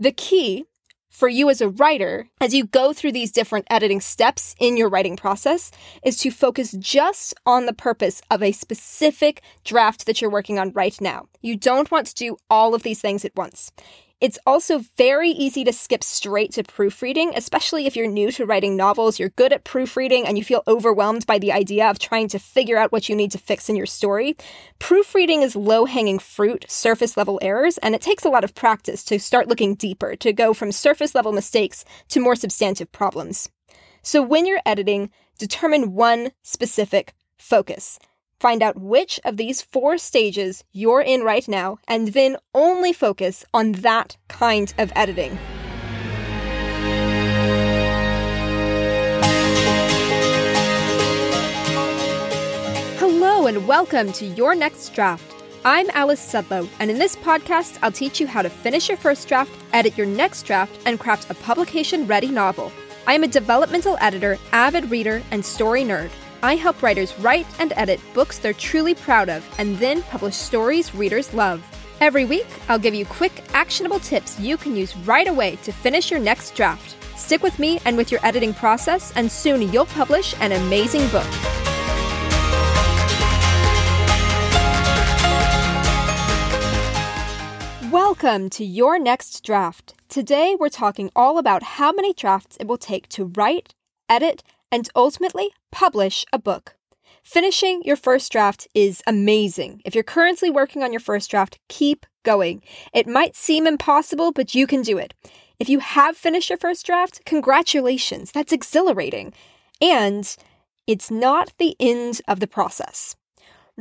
The key for you as a writer, as you go through these different editing steps in your writing process, is to focus just on the purpose of a specific draft that you're working on right now. You don't want to do all of these things at once. It's also very easy to skip straight to proofreading, especially if you're new to writing novels, you're good at proofreading, and you feel overwhelmed by the idea of trying to figure out what you need to fix in your story. Proofreading is low hanging fruit, surface level errors, and it takes a lot of practice to start looking deeper, to go from surface level mistakes to more substantive problems. So when you're editing, determine one specific focus. Find out which of these four stages you're in right now, and then only focus on that kind of editing. Hello, and welcome to Your Next Draft. I'm Alice Sudlow, and in this podcast, I'll teach you how to finish your first draft, edit your next draft, and craft a publication ready novel. I am a developmental editor, avid reader, and story nerd. I help writers write and edit books they're truly proud of and then publish stories readers love. Every week, I'll give you quick, actionable tips you can use right away to finish your next draft. Stick with me and with your editing process, and soon you'll publish an amazing book. Welcome to your next draft. Today, we're talking all about how many drafts it will take to write, edit, and ultimately publish a book. Finishing your first draft is amazing. If you're currently working on your first draft, keep going. It might seem impossible, but you can do it. If you have finished your first draft, congratulations. That's exhilarating. And it's not the end of the process.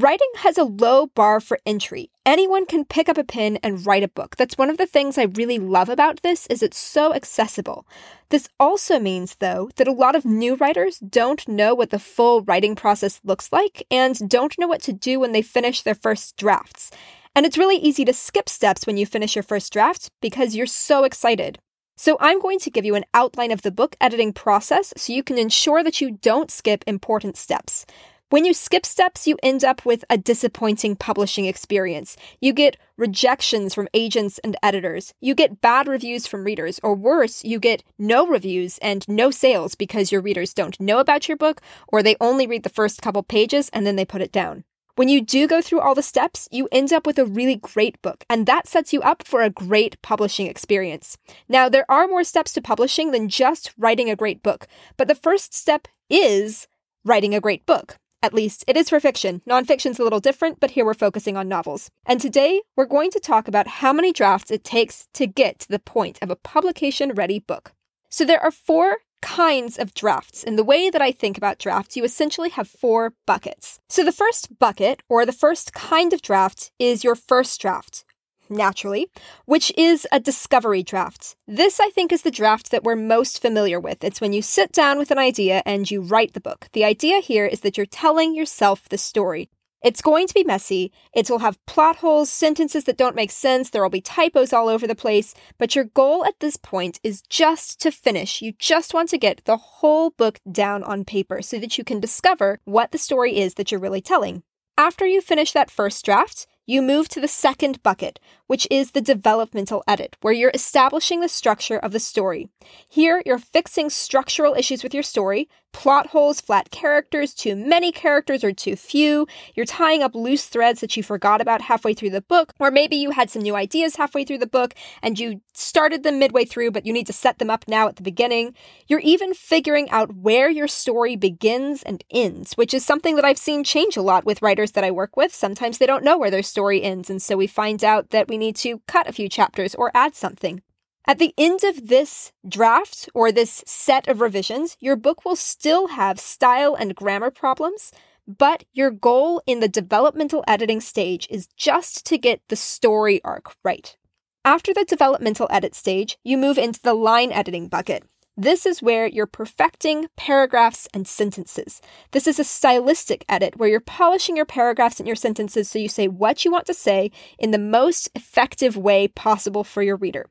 Writing has a low bar for entry. Anyone can pick up a pen and write a book. That's one of the things I really love about this is it's so accessible. This also means though that a lot of new writers don't know what the full writing process looks like and don't know what to do when they finish their first drafts. And it's really easy to skip steps when you finish your first draft because you're so excited. So I'm going to give you an outline of the book editing process so you can ensure that you don't skip important steps. When you skip steps, you end up with a disappointing publishing experience. You get rejections from agents and editors. You get bad reviews from readers, or worse, you get no reviews and no sales because your readers don't know about your book, or they only read the first couple pages and then they put it down. When you do go through all the steps, you end up with a really great book, and that sets you up for a great publishing experience. Now, there are more steps to publishing than just writing a great book, but the first step is writing a great book. At least, it is for fiction. Nonfiction's a little different, but here we're focusing on novels. And today, we're going to talk about how many drafts it takes to get to the point of a publication ready book. So there are four kinds of drafts. In the way that I think about drafts, you essentially have four buckets. So the first bucket, or the first kind of draft, is your first draft naturally, which is a discovery draft. This, I think, is the draft that we're most familiar with. It's when you sit down with an idea and you write the book. The idea here is that you're telling yourself the story. It's going to be messy. It will have plot holes, sentences that don't make sense. There will be typos all over the place. But your goal at this point is just to finish. You just want to get the whole book down on paper so that you can discover what the story is that you're really telling. After you finish that first draft, you move to the second bucket, which is the developmental edit, where you're establishing the structure of the story. Here, you're fixing structural issues with your story, plot holes, flat characters, too many characters or too few. You're tying up loose threads that you forgot about halfway through the book, or maybe you had some new ideas halfway through the book and you started them midway through, but you need to set them up now at the beginning. You're even figuring out where your story begins and ends, which is something that I've seen change a lot with writers that I work with. Sometimes they don't know where their story ends, and so we find out that we need to cut a few chapters or add something. At the end of this draft or this set of revisions, your book will still have style and grammar problems, but your goal in the developmental editing stage is just to get the story arc right. After the developmental edit stage, you move into the line editing bucket. This is where you're perfecting paragraphs and sentences. This is a stylistic edit where you're polishing your paragraphs and your sentences so you say what you want to say in the most effective way possible for your reader.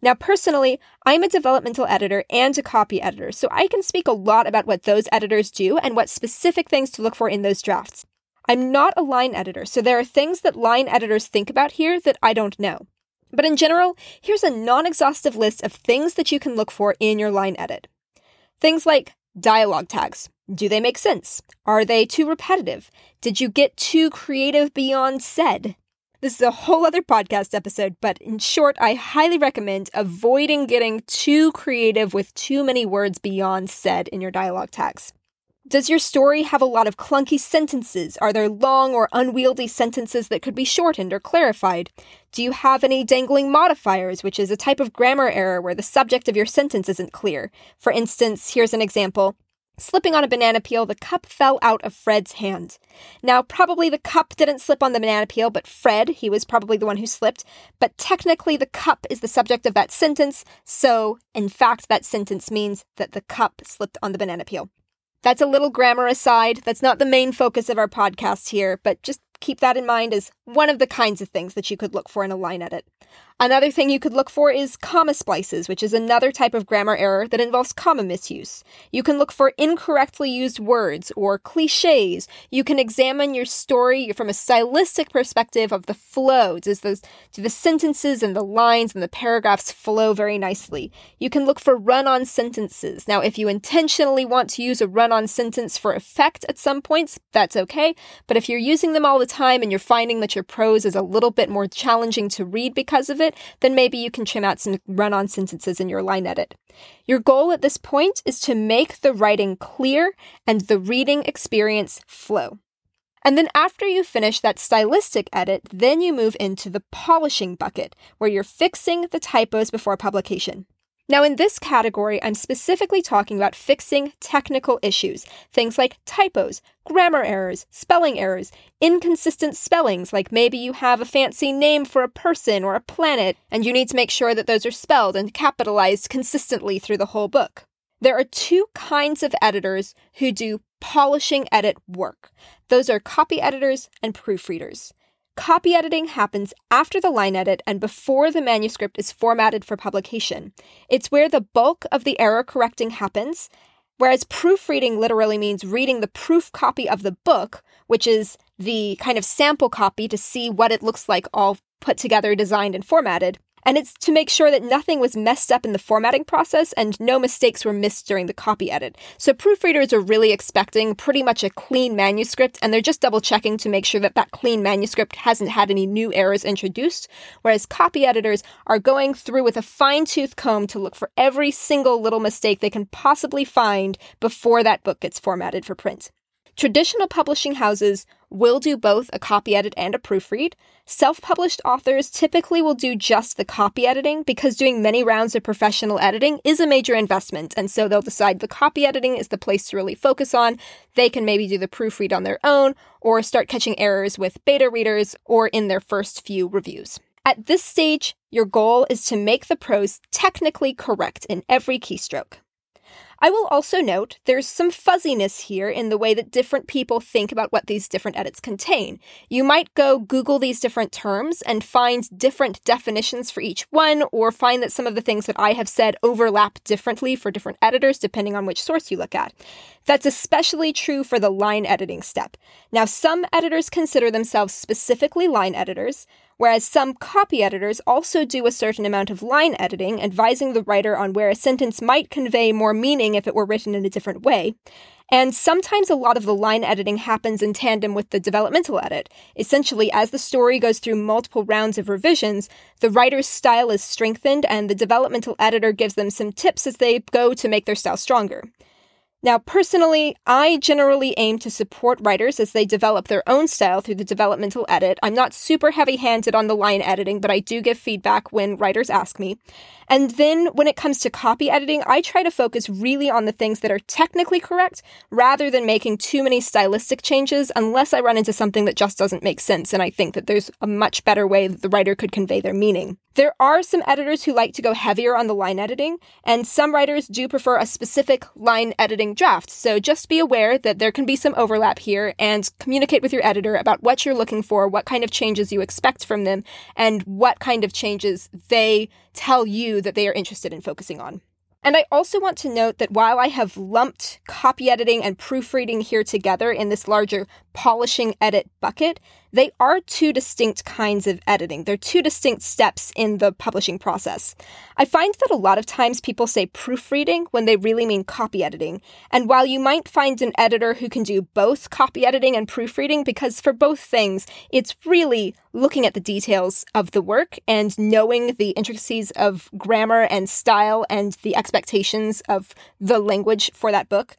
Now, personally, I'm a developmental editor and a copy editor, so I can speak a lot about what those editors do and what specific things to look for in those drafts. I'm not a line editor, so there are things that line editors think about here that I don't know. But in general, here's a non exhaustive list of things that you can look for in your line edit. Things like dialogue tags. Do they make sense? Are they too repetitive? Did you get too creative beyond said? This is a whole other podcast episode, but in short, I highly recommend avoiding getting too creative with too many words beyond said in your dialogue tags. Does your story have a lot of clunky sentences? Are there long or unwieldy sentences that could be shortened or clarified? Do you have any dangling modifiers, which is a type of grammar error where the subject of your sentence isn't clear? For instance, here's an example. Slipping on a banana peel, the cup fell out of Fred's hand. Now, probably the cup didn't slip on the banana peel, but Fred, he was probably the one who slipped. But technically, the cup is the subject of that sentence, so in fact, that sentence means that the cup slipped on the banana peel. That's a little grammar aside. That's not the main focus of our podcast here, but just keep that in mind as one of the kinds of things that you could look for in a line edit. Another thing you could look for is comma splices, which is another type of grammar error that involves comma misuse. You can look for incorrectly used words or cliches. You can examine your story from a stylistic perspective of the flow. Does those do the sentences and the lines and the paragraphs flow very nicely? You can look for run-on sentences. Now, if you intentionally want to use a run-on sentence for effect at some points, that's okay. But if you're using them all the time and you're finding that your prose is a little bit more challenging to read because of it, it, then maybe you can trim out some run on sentences in your line edit. Your goal at this point is to make the writing clear and the reading experience flow. And then after you finish that stylistic edit, then you move into the polishing bucket, where you're fixing the typos before publication. Now, in this category, I'm specifically talking about fixing technical issues, things like typos, grammar errors, spelling errors, inconsistent spellings, like maybe you have a fancy name for a person or a planet, and you need to make sure that those are spelled and capitalized consistently through the whole book. There are two kinds of editors who do polishing edit work. Those are copy editors and proofreaders. Copy editing happens after the line edit and before the manuscript is formatted for publication. It's where the bulk of the error correcting happens, whereas proofreading literally means reading the proof copy of the book, which is the kind of sample copy to see what it looks like all put together, designed, and formatted. And it's to make sure that nothing was messed up in the formatting process and no mistakes were missed during the copy edit. So proofreaders are really expecting pretty much a clean manuscript and they're just double checking to make sure that that clean manuscript hasn't had any new errors introduced. Whereas copy editors are going through with a fine tooth comb to look for every single little mistake they can possibly find before that book gets formatted for print. Traditional publishing houses will do both a copy edit and a proofread. Self published authors typically will do just the copy editing because doing many rounds of professional editing is a major investment, and so they'll decide the copy editing is the place to really focus on. They can maybe do the proofread on their own or start catching errors with beta readers or in their first few reviews. At this stage, your goal is to make the prose technically correct in every keystroke. I will also note there's some fuzziness here in the way that different people think about what these different edits contain. You might go Google these different terms and find different definitions for each one, or find that some of the things that I have said overlap differently for different editors depending on which source you look at. That's especially true for the line editing step. Now, some editors consider themselves specifically line editors, whereas some copy editors also do a certain amount of line editing, advising the writer on where a sentence might convey more meaning if it were written in a different way. And sometimes a lot of the line editing happens in tandem with the developmental edit. Essentially, as the story goes through multiple rounds of revisions, the writer's style is strengthened and the developmental editor gives them some tips as they go to make their style stronger. Now, personally, I generally aim to support writers as they develop their own style through the developmental edit. I'm not super heavy handed on the line editing, but I do give feedback when writers ask me. And then when it comes to copy editing, I try to focus really on the things that are technically correct rather than making too many stylistic changes unless I run into something that just doesn't make sense and I think that there's a much better way that the writer could convey their meaning. There are some editors who like to go heavier on the line editing, and some writers do prefer a specific line editing draft. So just be aware that there can be some overlap here and communicate with your editor about what you're looking for, what kind of changes you expect from them, and what kind of changes they tell you that they are interested in focusing on. And I also want to note that while I have lumped copy editing and proofreading here together in this larger polishing edit bucket, they are two distinct kinds of editing. They're two distinct steps in the publishing process. I find that a lot of times people say proofreading when they really mean copy editing. And while you might find an editor who can do both copy editing and proofreading, because for both things, it's really looking at the details of the work and knowing the intricacies of grammar and style and the expectations of the language for that book.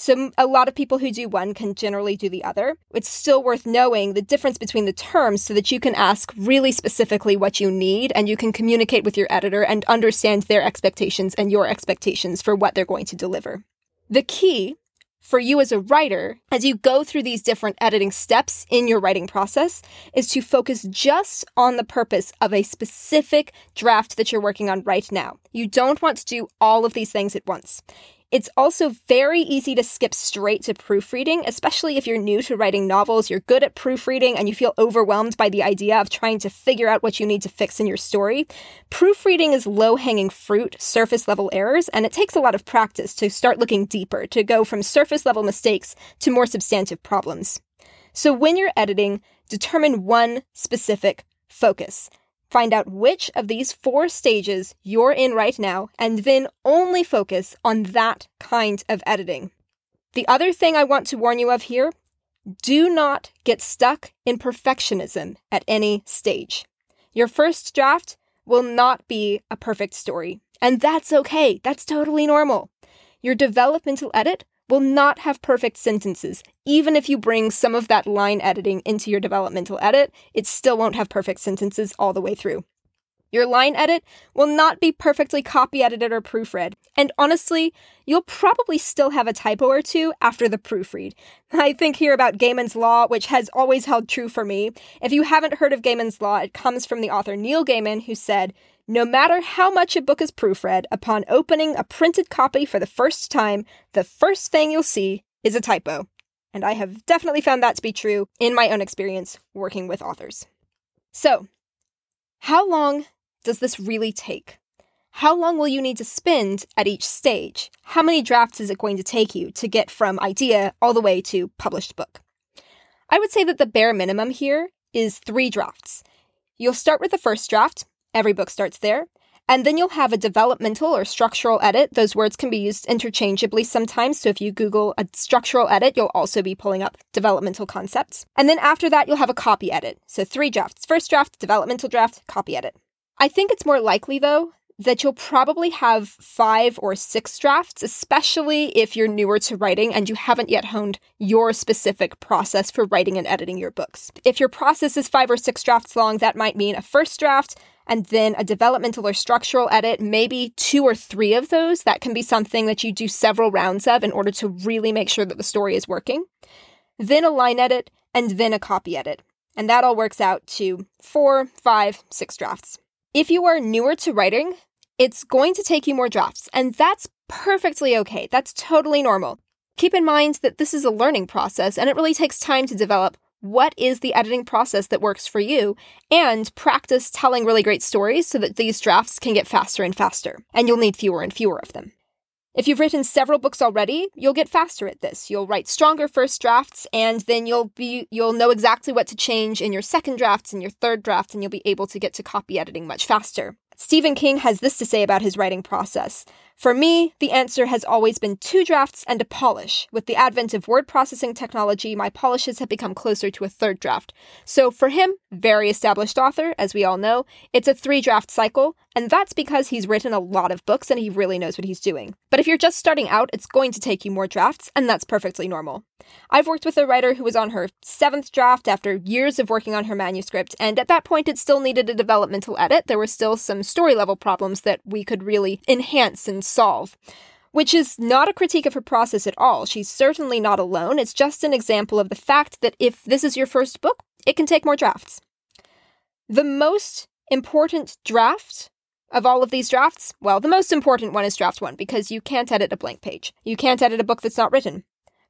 So, a lot of people who do one can generally do the other. It's still worth knowing the difference between the terms so that you can ask really specifically what you need and you can communicate with your editor and understand their expectations and your expectations for what they're going to deliver. The key for you as a writer, as you go through these different editing steps in your writing process, is to focus just on the purpose of a specific draft that you're working on right now. You don't want to do all of these things at once. It's also very easy to skip straight to proofreading, especially if you're new to writing novels, you're good at proofreading, and you feel overwhelmed by the idea of trying to figure out what you need to fix in your story. Proofreading is low hanging fruit, surface level errors, and it takes a lot of practice to start looking deeper, to go from surface level mistakes to more substantive problems. So when you're editing, determine one specific focus. Find out which of these four stages you're in right now, and then only focus on that kind of editing. The other thing I want to warn you of here do not get stuck in perfectionism at any stage. Your first draft will not be a perfect story, and that's okay. That's totally normal. Your developmental edit will not have perfect sentences. Even if you bring some of that line editing into your developmental edit, it still won't have perfect sentences all the way through. Your line edit will not be perfectly copy edited or proofread. And honestly, you'll probably still have a typo or two after the proofread. I think here about Gaiman's Law, which has always held true for me. If you haven't heard of Gaiman's Law, it comes from the author Neil Gaiman, who said, no matter how much a book is proofread, upon opening a printed copy for the first time, the first thing you'll see is a typo. And I have definitely found that to be true in my own experience working with authors. So, how long does this really take? How long will you need to spend at each stage? How many drafts is it going to take you to get from idea all the way to published book? I would say that the bare minimum here is three drafts. You'll start with the first draft, Every book starts there. And then you'll have a developmental or structural edit. Those words can be used interchangeably sometimes. So if you Google a structural edit, you'll also be pulling up developmental concepts. And then after that, you'll have a copy edit. So three drafts first draft, developmental draft, copy edit. I think it's more likely, though, that you'll probably have five or six drafts, especially if you're newer to writing and you haven't yet honed your specific process for writing and editing your books. If your process is five or six drafts long, that might mean a first draft, and then a developmental or structural edit, maybe two or three of those. That can be something that you do several rounds of in order to really make sure that the story is working. Then a line edit, and then a copy edit. And that all works out to four, five, six drafts. If you are newer to writing, it's going to take you more drafts, and that's perfectly okay. That's totally normal. Keep in mind that this is a learning process and it really takes time to develop what is the editing process that works for you, and practice telling really great stories so that these drafts can get faster and faster, and you'll need fewer and fewer of them. If you've written several books already, you'll get faster at this. You'll write stronger first drafts and then you'll be you'll know exactly what to change in your second drafts and your third draft and you'll be able to get to copy editing much faster. Stephen King has this to say about his writing process. For me, the answer has always been two drafts and a polish. With the advent of word processing technology, my polishes have become closer to a third draft. So for him, very established author, as we all know, it's a three draft cycle, and that's because he's written a lot of books and he really knows what he's doing. But if you're just starting out, it's going to take you more drafts, and that's perfectly normal. I've worked with a writer who was on her seventh draft after years of working on her manuscript, and at that point it still needed a developmental edit. There were still some story level problems that we could really enhance and solve. Which is not a critique of her process at all. She's certainly not alone. It's just an example of the fact that if this is your first book, it can take more drafts. The most important draft of all of these drafts, well, the most important one is draft one because you can't edit a blank page. You can't edit a book that's not written.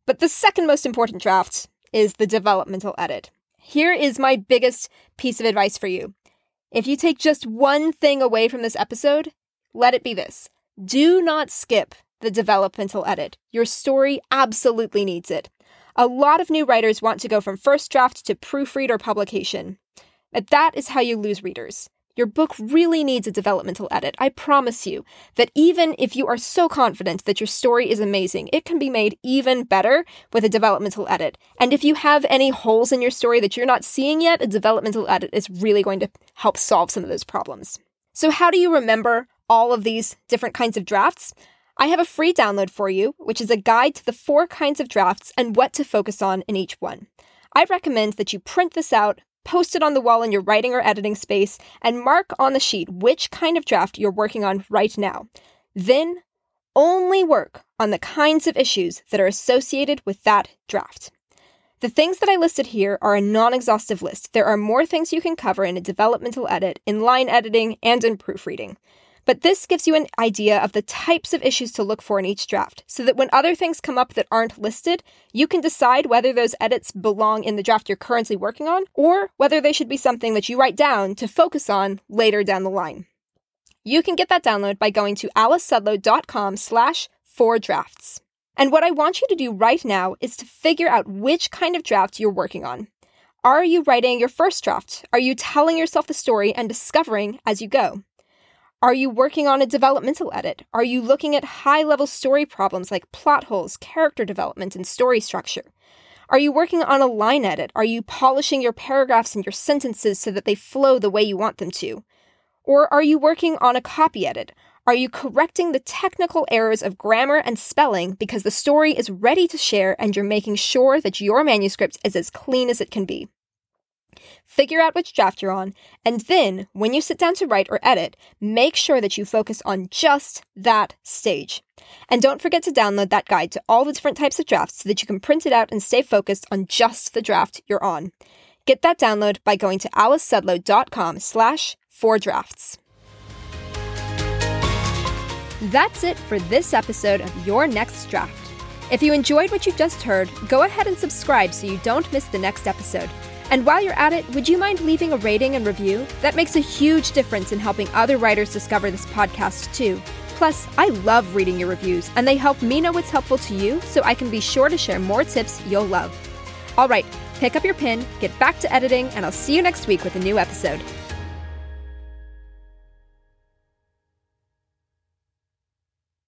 But the second most important draft is the developmental edit. Here is my biggest piece of advice for you. If you take just one thing away from this episode, let it be this do not skip the developmental edit. Your story absolutely needs it. A lot of new writers want to go from first draft to proofread or publication. But that is how you lose readers. Your book really needs a developmental edit. I promise you that even if you are so confident that your story is amazing, it can be made even better with a developmental edit. And if you have any holes in your story that you're not seeing yet, a developmental edit is really going to help solve some of those problems. So, how do you remember all of these different kinds of drafts? I have a free download for you, which is a guide to the four kinds of drafts and what to focus on in each one. I recommend that you print this out, post it on the wall in your writing or editing space, and mark on the sheet which kind of draft you're working on right now. Then only work on the kinds of issues that are associated with that draft. The things that I listed here are a non exhaustive list. There are more things you can cover in a developmental edit, in line editing, and in proofreading. But this gives you an idea of the types of issues to look for in each draft, so that when other things come up that aren't listed, you can decide whether those edits belong in the draft you're currently working on, or whether they should be something that you write down to focus on later down the line. You can get that download by going to alicesudlow.com slash four drafts. And what I want you to do right now is to figure out which kind of draft you're working on. Are you writing your first draft? Are you telling yourself the story and discovering as you go? Are you working on a developmental edit? Are you looking at high level story problems like plot holes, character development, and story structure? Are you working on a line edit? Are you polishing your paragraphs and your sentences so that they flow the way you want them to? Or are you working on a copy edit? Are you correcting the technical errors of grammar and spelling because the story is ready to share and you're making sure that your manuscript is as clean as it can be? Figure out which draft you're on, and then, when you sit down to write or edit, make sure that you focus on just that stage. And don't forget to download that guide to all the different types of drafts so that you can print it out and stay focused on just the draft you're on. Get that download by going to alicesudlow.com slash four drafts. That's it for this episode of Your Next Draft. If you enjoyed what you've just heard, go ahead and subscribe so you don't miss the next episode. And while you're at it, would you mind leaving a rating and review? That makes a huge difference in helping other writers discover this podcast, too. Plus, I love reading your reviews, and they help me know what's helpful to you so I can be sure to share more tips you'll love. All right, pick up your pen, get back to editing, and I'll see you next week with a new episode.